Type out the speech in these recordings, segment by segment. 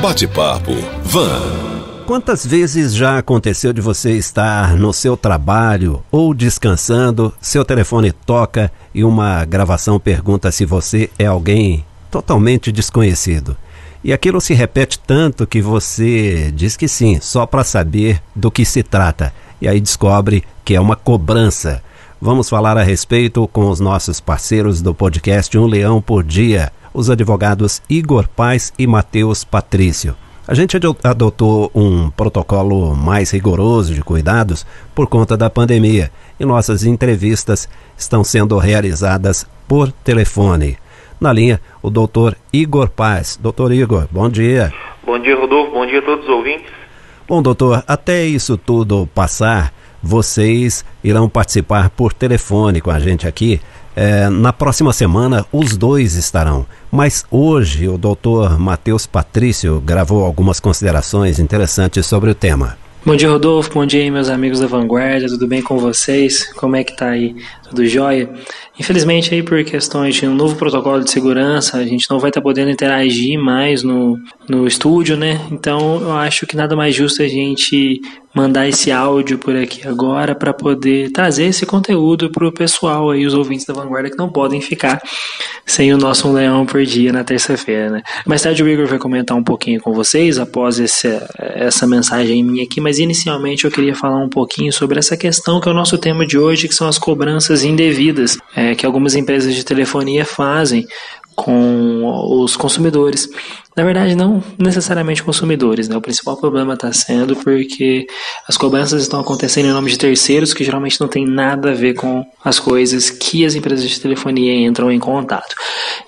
Bate-papo Van. Quantas vezes já aconteceu de você estar no seu trabalho ou descansando, seu telefone toca e uma gravação pergunta se você é alguém totalmente desconhecido? E aquilo se repete tanto que você diz que sim, só para saber do que se trata. E aí descobre que é uma cobrança. Vamos falar a respeito com os nossos parceiros do podcast Um Leão por Dia, os advogados Igor Paz e Matheus Patrício. A gente adotou um protocolo mais rigoroso de cuidados por conta da pandemia e nossas entrevistas estão sendo realizadas por telefone. Na linha, o doutor Igor Paz. Doutor Igor, bom dia. Bom dia, Rodolfo. Bom dia a todos os ouvintes. Bom, doutor, até isso tudo passar, vocês irão participar por telefone com a gente aqui. É, na próxima semana, os dois estarão. Mas hoje, o doutor Matheus Patrício gravou algumas considerações interessantes sobre o tema. Bom dia, Rodolfo. Bom dia meus amigos da Vanguarda. Tudo bem com vocês? Como é que tá aí? Tudo jóia? Infelizmente, aí por questões de um novo protocolo de segurança, a gente não vai estar tá podendo interagir mais no, no estúdio, né? Então, eu acho que nada mais justo a gente mandar esse áudio por aqui agora para poder trazer esse conteúdo para o pessoal aí, os ouvintes da Vanguarda que não podem ficar sem o nosso um leão por dia na terça-feira, né? Mais tarde o Igor vai comentar um pouquinho com vocês após esse, essa mensagem minha aqui, mas inicialmente eu queria falar um pouquinho sobre essa questão que é o nosso tema de hoje, que são as cobranças indevidas é, que algumas empresas de telefonia fazem com os consumidores. Na verdade, não necessariamente consumidores, né? O principal problema está sendo porque as cobranças estão acontecendo em nome de terceiros que geralmente não tem nada a ver com as coisas que as empresas de telefonia entram em contato.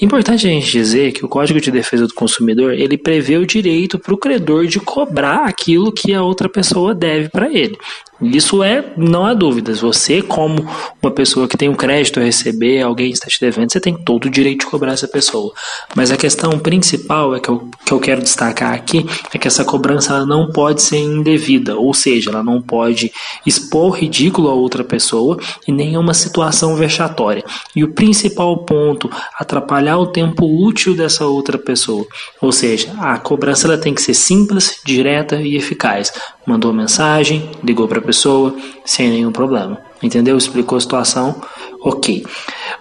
Importante a gente dizer que o Código de Defesa do Consumidor ele prevê o direito para o credor de cobrar aquilo que a outra pessoa deve para ele. Isso é, não há dúvidas. Você, como uma pessoa que tem um crédito a receber, alguém está te devendo, você tem todo o direito de cobrar essa pessoa. Mas a questão principal é que eu, que eu quero destacar aqui é que essa cobrança ela não pode ser indevida, ou seja, ela não pode expor ridículo a outra pessoa e nem uma situação vexatória. E o principal ponto, atrapalhar o tempo útil dessa outra pessoa. Ou seja, a cobrança ela tem que ser simples, direta e eficaz. Mandou mensagem, ligou para pessoa sem nenhum problema. Entendeu? Explicou a situação, ok.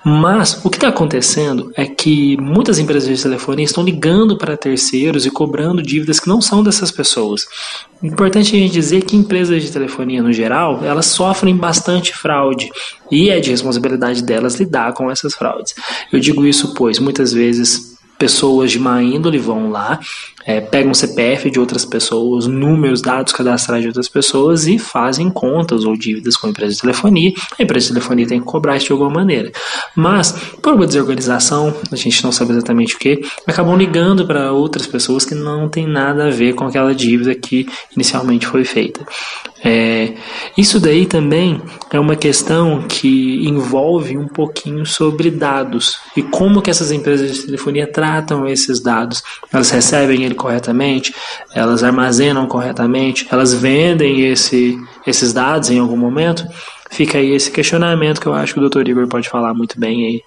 Mas o que está acontecendo é que muitas empresas de telefonia estão ligando para terceiros e cobrando dívidas que não são dessas pessoas. Importante a gente dizer que empresas de telefonia no geral elas sofrem bastante fraude e é de responsabilidade delas lidar com essas fraudes. Eu digo isso pois muitas vezes pessoas de má índole vão lá é, pegam CPF de outras pessoas, números, dados cadastrais de outras pessoas e fazem contas ou dívidas com a empresa de telefonia. A empresa de telefonia tem que cobrar isso de alguma maneira. Mas, por uma desorganização, a gente não sabe exatamente o que, acabam ligando para outras pessoas que não tem nada a ver com aquela dívida que inicialmente foi feita. É, isso daí também é uma questão que envolve um pouquinho sobre dados e como que essas empresas de telefonia tratam esses dados. Elas recebem ele corretamente, elas armazenam corretamente, elas vendem esse, esses dados em algum momento. Fica aí esse questionamento que eu acho que o Dr. Igor pode falar muito bem aí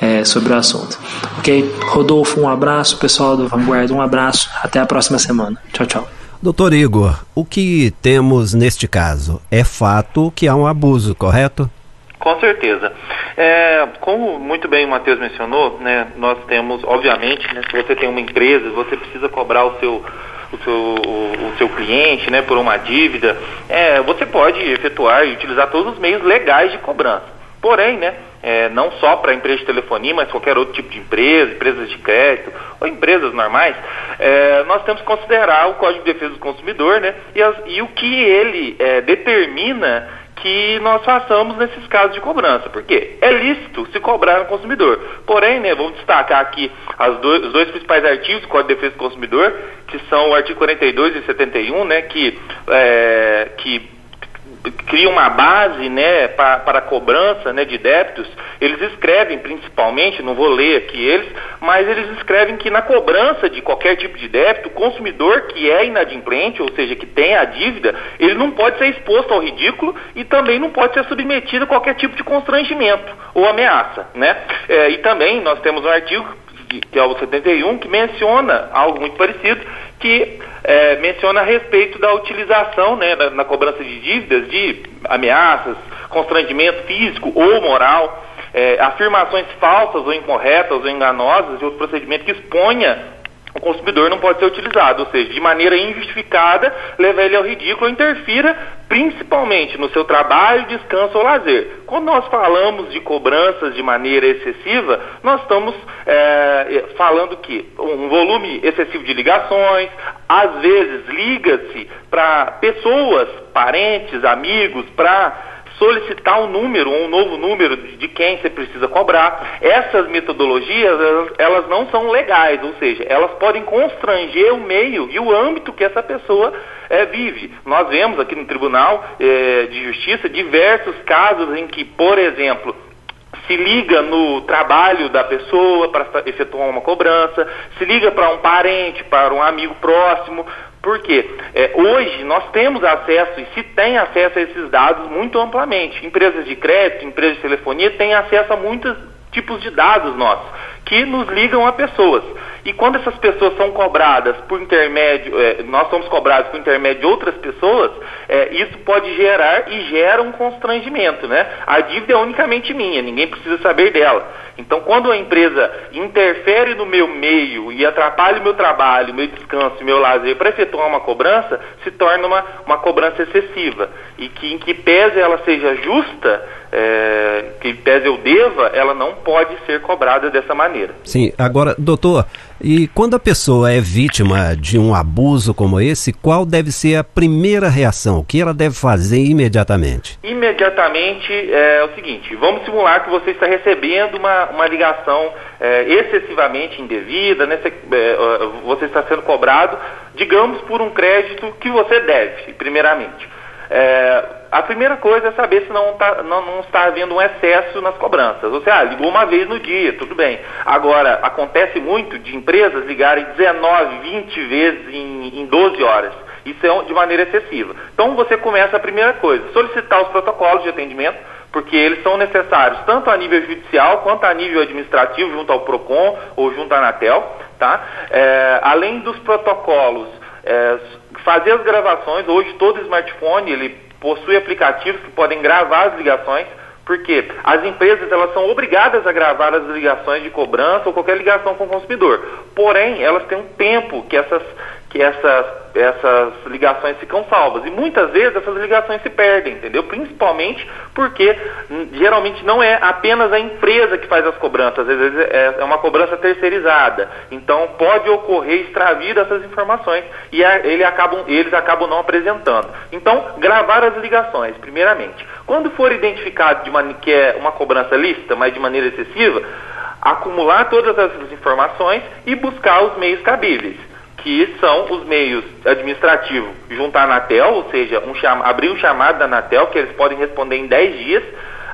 é, sobre o assunto. Ok? Rodolfo, um abraço, pessoal do Vanguarda, um abraço, até a próxima semana. Tchau, tchau. Doutor Igor, o que temos neste caso? É fato que há um abuso, correto? Com certeza. É, como muito bem o Matheus mencionou, né, nós temos, obviamente, né, se você tem uma empresa, você precisa cobrar o seu, o seu, o, o seu cliente né, por uma dívida, é, você pode efetuar e utilizar todos os meios legais de cobrança. Porém, né, é, não só para empresa de telefonia, mas qualquer outro tipo de empresa, empresas de crédito ou empresas normais, é, nós temos que considerar o Código de Defesa do Consumidor né, e, as, e o que ele é, determina que nós façamos nesses casos de cobrança, porque é lícito se cobrar no consumidor. Porém, né, vamos destacar aqui dois, os dois principais artigos do Código de Defesa do Consumidor, que são o artigo 42 e 71, né, que, é, que cria uma base né, para, para cobrança né, de débitos, eles escrevem principalmente, não vou ler aqui eles, mas eles escrevem que na cobrança de qualquer tipo de débito, o consumidor que é inadimplente, ou seja, que tem a dívida, ele não pode ser exposto ao ridículo e também não pode ser submetido a qualquer tipo de constrangimento ou ameaça. Né? É, e também nós temos um artigo que é o 71, que menciona algo muito parecido, que é, menciona a respeito da utilização né, na, na, cobrança de dívidas de ameaças, constrangimento físico ou moral, é, afirmações falsas ou incorretas ou enganosas e outro procedimento que exponha o consumidor não pode ser utilizado, ou seja, de maneira injustificada, levar ele ao ridículo interfira principalmente no seu trabalho, descanso ou lazer. Quando nós falamos de cobranças de maneira excessiva, nós estamos é, falando que um volume excessivo de ligações, às vezes liga-se para pessoas, parentes, amigos, para solicitar um número, um novo número de quem você precisa cobrar. Essas metodologias, elas, elas não são legais, ou seja, elas podem constranger o meio e o âmbito que essa pessoa é, vive. Nós vemos aqui no Tribunal é, de Justiça diversos casos em que, por exemplo, se liga no trabalho da pessoa para efetuar uma cobrança, se liga para um parente, para um amigo próximo, porque é, hoje nós temos acesso e se tem acesso a esses dados muito amplamente. Empresas de crédito, empresas de telefonia têm acesso a muitos tipos de dados nossos que nos ligam a pessoas. E quando essas pessoas são cobradas por intermédio, é, nós somos cobrados por intermédio de outras pessoas, é, isso pode gerar e gera um constrangimento, né? A dívida é unicamente minha, ninguém precisa saber dela. Então, quando a empresa interfere no meu meio e atrapalha o meu trabalho, meu descanso, meu lazer para efetuar uma cobrança, se torna uma, uma cobrança excessiva. E que, em que pese ela seja justa, é, que pese eu deva, ela não pode ser cobrada dessa maneira. Sim, agora, doutor, e quando a pessoa é vítima de um abuso como esse, qual deve ser a primeira reação? O que ela deve fazer imediatamente? Imediatamente é o seguinte: vamos simular que você está recebendo uma, uma ligação é, excessivamente indevida, né? você, é, você está sendo cobrado, digamos, por um crédito que você deve, primeiramente. É, a primeira coisa é saber se não, tá, não, não, está havendo um excesso nas cobranças. Ou seja, ah, ligou uma vez no dia, tudo bem. Agora, acontece muito de empresas ligarem 19, 20 vezes em, em 12 horas. Isso é de maneira excessiva. Então, você começa a primeira coisa, solicitar os protocolos de atendimento, porque eles são necessários tanto a nível judicial quanto a nível administrativo, junto ao PROCON ou junto à Anatel. Tá? É, além dos protocolos, é, fazer as gravações, hoje todo smartphone ele possui aplicativos que podem gravar as ligações, porque as empresas elas são obrigadas a gravar as ligações de cobrança ou qualquer ligação com o consumidor. Porém, elas têm um tempo que essas que essas, essas ligações ficam salvas. E muitas vezes essas ligações se perdem, entendeu? Principalmente porque hum, geralmente não é apenas a empresa que faz as cobranças, às vezes é, é uma cobrança terceirizada. Então pode ocorrer extravio dessas informações e a, ele acabam, eles acabam não apresentando. Então, gravar as ligações, primeiramente. Quando for identificado de que é uma cobrança lícita, mas de maneira excessiva, acumular todas essas informações e buscar os meios cabíveis que são os meios administrativos junto à Anatel, ou seja, um abrir um chamado da Anatel, que eles podem responder em 10 dias,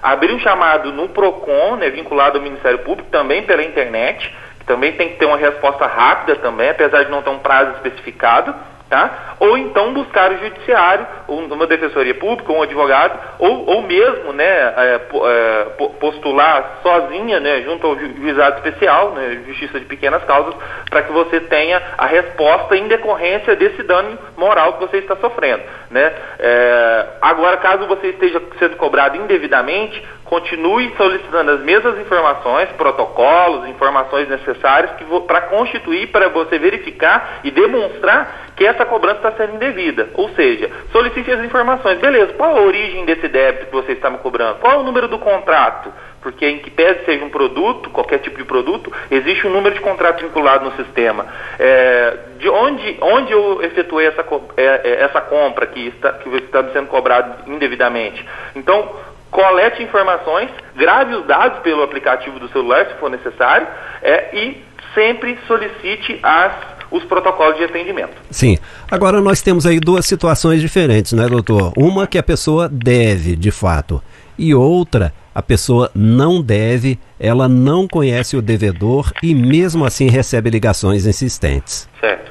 abrir um chamado no PROCON, né, vinculado ao Ministério Público, também pela internet, que também tem que ter uma resposta rápida também, apesar de não ter um prazo especificado, tá? ou então buscar o judiciário, uma defensoria pública, um advogado, ou, ou mesmo né, é, é postular sozinha né, junto ao juizado especial, né, Justiça de Pequenas Causas, para que você tenha a resposta em decorrência desse dano moral que você está sofrendo. Né? É, agora, caso você esteja sendo cobrado indevidamente, continue solicitando as mesmas informações, protocolos, informações necessárias para constituir, para você verificar e demonstrar que essa cobrança está sendo indevida. Ou seja, solicite as informações. Beleza, qual a origem desse débito que você está me cobrando? Qual é o número do contrato? Porque em que pese seja um produto, qualquer tipo de produto, existe um número de contrato vinculado no sistema. É, de onde, onde eu efetuei essa, é, é, essa compra que está, que está sendo cobrado indevidamente? Então, colete informações, grave os dados pelo aplicativo do celular, se for necessário, é, e sempre solicite as, os protocolos de atendimento. Sim. Agora nós temos aí duas situações diferentes, né, doutor? Uma que a pessoa deve, de fato, e outra a pessoa não deve, ela não conhece o devedor e mesmo assim recebe ligações insistentes. Certo.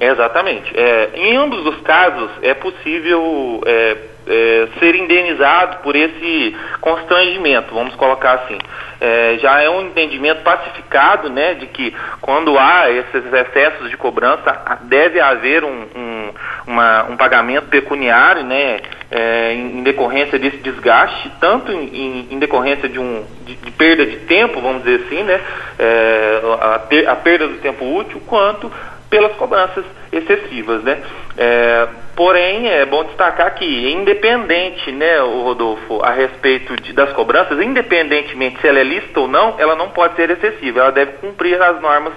Exatamente. É, em ambos os casos é possível é, é, ser indenizado por esse constrangimento, vamos colocar assim. É, já é um entendimento pacificado, né, de que quando há esses excessos de cobrança, deve haver um, um, uma, um pagamento pecuniário, né, é, em, decorrência desse desgaste, tanto em, em, decorrência de, um, de, de, perda de tempo, vamos dizer assim, né, é, a, a perda do tempo útil, quanto pelas cobranças excessivas, né? É, porém, é bom destacar que, independente, né, Rodolfo, a respeito de, das cobranças, independentemente se ela é lista ou não, ela não pode ser excessiva, ela deve cumprir as normas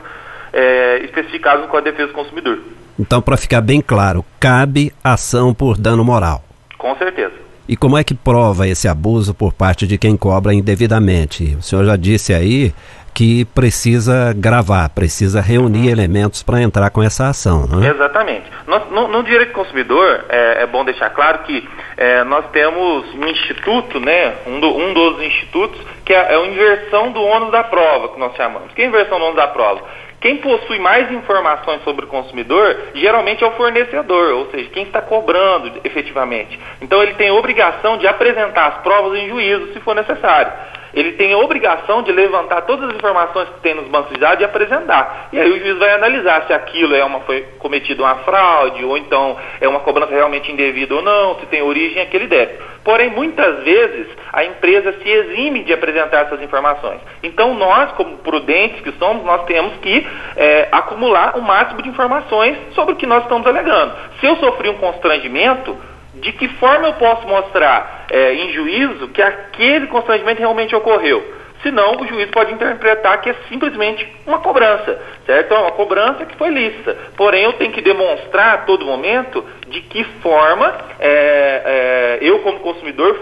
é, especificadas no Código de Defesa do Consumidor. Então, para ficar bem claro, cabe ação por dano moral. Com certeza. E como é que prova esse abuso por parte de quem cobra indevidamente? O senhor já disse aí que precisa gravar, precisa reunir elementos para entrar com essa ação. Né? Exatamente. Nós, no, no, direito do consumidor, é, é, bom deixar claro que é, nós temos um instituto, né, um, do, um dos institutos, que é, é a inversão do ônus da prova, que nós chamamos. Que é a inversão do ônus da prova? Quem possui mais informações sobre o consumidor geralmente é o fornecedor, ou seja, quem está cobrando efetivamente. Então ele tem obrigação de apresentar as provas em juízo se for necessário ele tem a obrigação de levantar todas as informações que tem nos bancos de dados e apresentar. E aí o juiz vai analisar se aquilo é uma, foi cometido uma fraude, ou então é uma cobrança realmente indevida ou não, se tem origem aquele débito. Porém, muitas vezes, a empresa se exime de apresentar essas informações. Então, nós, como prudentes que somos, nós temos que é, acumular o máximo de informações sobre o que nós estamos alegando. Se eu sofri um constrangimento, de que forma eu posso mostrar é, em juízo que aquele constrangimento realmente ocorreu? Senão, o juiz pode interpretar que é simplesmente uma cobrança, certo? É uma cobrança que foi lícita. Porém, eu tenho que demonstrar a todo momento de que forma é, é, eu, como consumidor,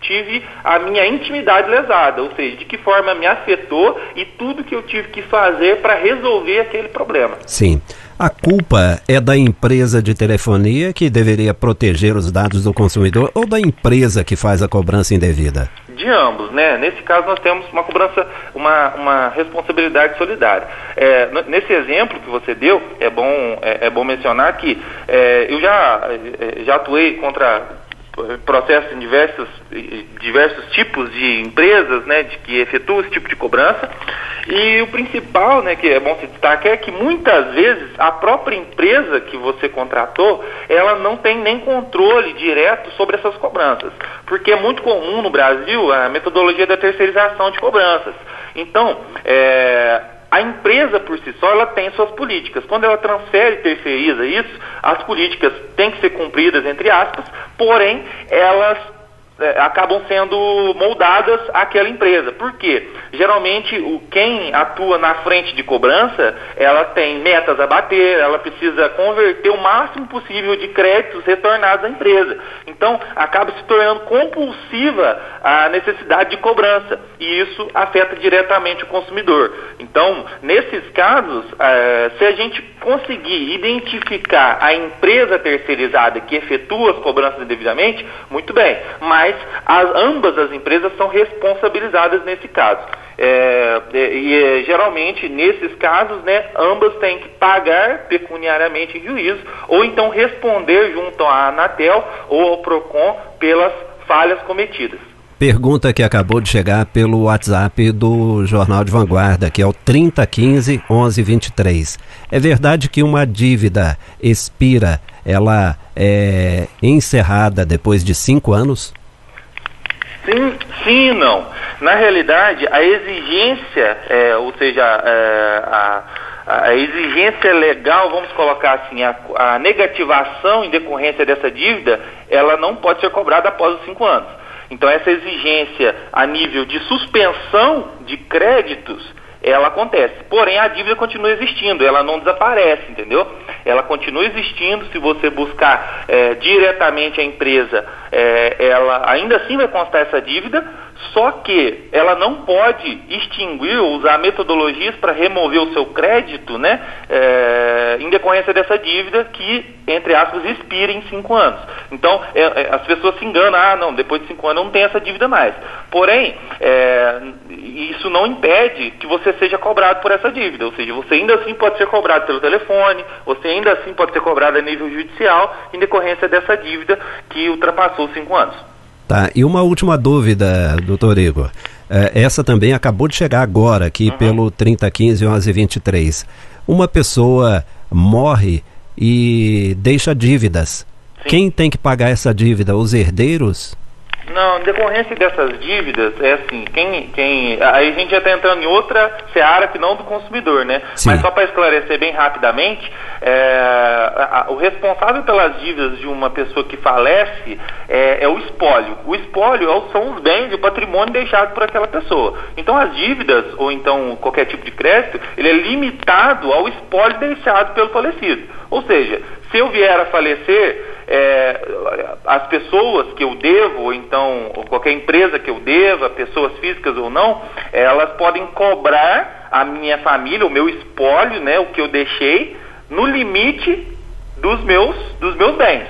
tive a minha intimidade lesada, ou seja, de que forma me afetou e tudo que eu tive que fazer para resolver aquele problema. Sim. A culpa é da empresa de telefonia que deveria proteger os dados do consumidor ou da empresa que faz a cobrança indevida? De ambos, né? Nesse caso nós temos uma cobrança, uma, uma responsabilidade solidária. É, nesse exemplo que você deu, é bom, é, é bom mencionar que é, eu já, é, já atuei contra processos em diversos, diversos tipos de empresas né, de que efetuam esse tipo de cobrança. E o principal, né, que é bom se destacar, é que muitas vezes a própria empresa que você contratou, ela não tem nem controle direto sobre essas cobranças. Porque é muito comum no Brasil a metodologia da terceirização de cobranças. Então, é, a empresa por si só ela tem suas políticas. Quando ela transfere e terceiriza isso, as políticas têm que ser cumpridas, entre aspas, porém elas é, acabam sendo moldadas àquela empresa. Por quê? Geralmente, o, quem atua na frente de cobrança, ela tem metas a bater, ela precisa converter o máximo possível de créditos retornados à empresa. Então, acaba se tornando compulsiva a necessidade de cobrança e isso afeta diretamente o consumidor. Então, nesses casos, é, se a gente conseguir identificar a empresa terceirizada que efetua as cobranças indevidamente, muito bem. Mas mas as, ambas as empresas são responsabilizadas nesse caso. É, e é, geralmente, nesses casos, né, ambas têm que pagar pecuniariamente em juízo ou então responder junto à Anatel ou ao PROCON pelas falhas cometidas. Pergunta que acabou de chegar pelo WhatsApp do Jornal de Vanguarda, que é o 3015 1123. É verdade que uma dívida expira, ela é encerrada depois de cinco anos? Sim, sim e não. Na realidade, a exigência, é, ou seja, é, a, a, exigência legal, vamos colocar assim, a, a negativação em decorrência dessa dívida, ela não pode ser cobrada após os cinco anos. Então, essa exigência a nível de suspensão de créditos, ela acontece. Porém, a dívida continua existindo, ela não desaparece, entendeu? Ela continua existindo. Se você buscar é, diretamente a empresa, é, ela ainda assim vai constar essa dívida, só que ela não pode extinguir, usar metodologias para remover o seu crédito, né, é, em decorrência dessa dívida que, entre aspas, expira em cinco anos. Então, é, é, as pessoas se enganam, ah, não, depois de cinco anos não tem essa dívida mais. Porém, é, isso não impede que você seja cobrado por essa dívida, ou seja, você ainda assim pode ser cobrado pelo telefone, você ainda assim pode ser cobrado a nível judicial em decorrência dessa dívida que ultrapassou cinco anos. Tá, e uma última dúvida, doutor Igor. É, essa também acabou de chegar agora aqui uhum. pelo 3015 1123. Uma pessoa morre e deixa dívidas. Sim. Quem tem que pagar essa dívida? Os herdeiros? Não, decorrência dessas dívidas, é assim, quem, quem. Aí a gente já está entrando em outra seara que não do consumidor, né? Sim. Mas só para esclarecer bem rapidamente, é, a, o responsável pelas dívidas de uma pessoa que falece é, é o espólio. O espólio é são os bens, o patrimônio deixado por aquela pessoa. Então as dívidas, ou então qualquer tipo de crédito, ele é limitado ao espólio deixado pelo falecido. Ou seja, se eu vier a falecer, é, as pessoas que eu devo, ou então ou qualquer empresa que eu deva, pessoas físicas ou não, elas podem cobrar a minha família, o meu espólio, né, o que eu deixei, no limite dos meus, dos meus bens.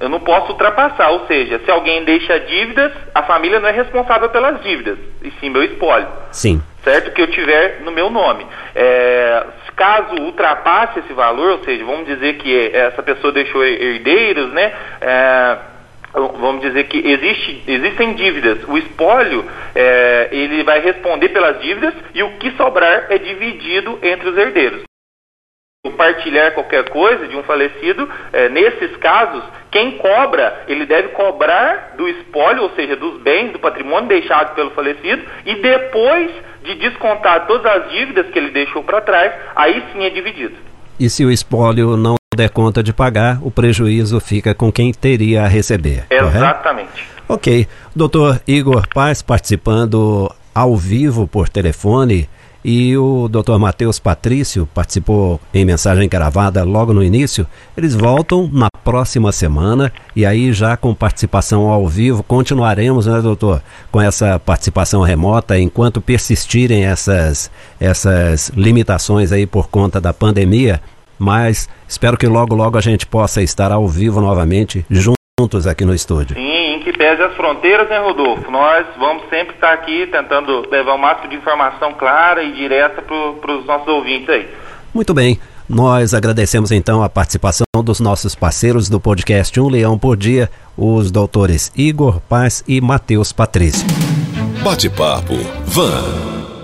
Eu não posso ultrapassar, ou seja, se alguém deixa dívidas, a família não é responsável pelas dívidas, e sim meu espólio. Sim. Certo? Que eu tiver no meu nome. É, caso ultrapasse esse valor, ou seja, vamos dizer que essa pessoa deixou herdeiros, né? É, vamos dizer que existe, existem dívidas. O espólio é, ele vai responder pelas dívidas e o que sobrar é dividido entre os herdeiros. Partilhar qualquer coisa de um falecido, é, nesses casos, quem cobra, ele deve cobrar do espólio, ou seja, dos bens, do patrimônio deixado pelo falecido, e depois de descontar todas as dívidas que ele deixou para trás, aí sim é dividido. E se o espólio não der conta de pagar, o prejuízo fica com quem teria a receber. Exatamente. Correto? Ok. Doutor Igor Paz participando ao vivo por telefone e o Dr. Matheus Patrício participou em mensagem gravada logo no início. Eles voltam na próxima semana e aí já com participação ao vivo continuaremos, né, doutor, com essa participação remota enquanto persistirem essas essas limitações aí por conta da pandemia. Mas espero que logo logo a gente possa estar ao vivo novamente juntos aqui no estúdio. Sim que pese as fronteiras, né, Rodolfo? Nós vamos sempre estar aqui tentando levar o máximo de informação clara e direta para os nossos ouvintes aí. Muito bem. Nós agradecemos então a participação dos nossos parceiros do podcast Um Leão por Dia, os doutores Igor Paz e Matheus Patrício. Bate-papo Van.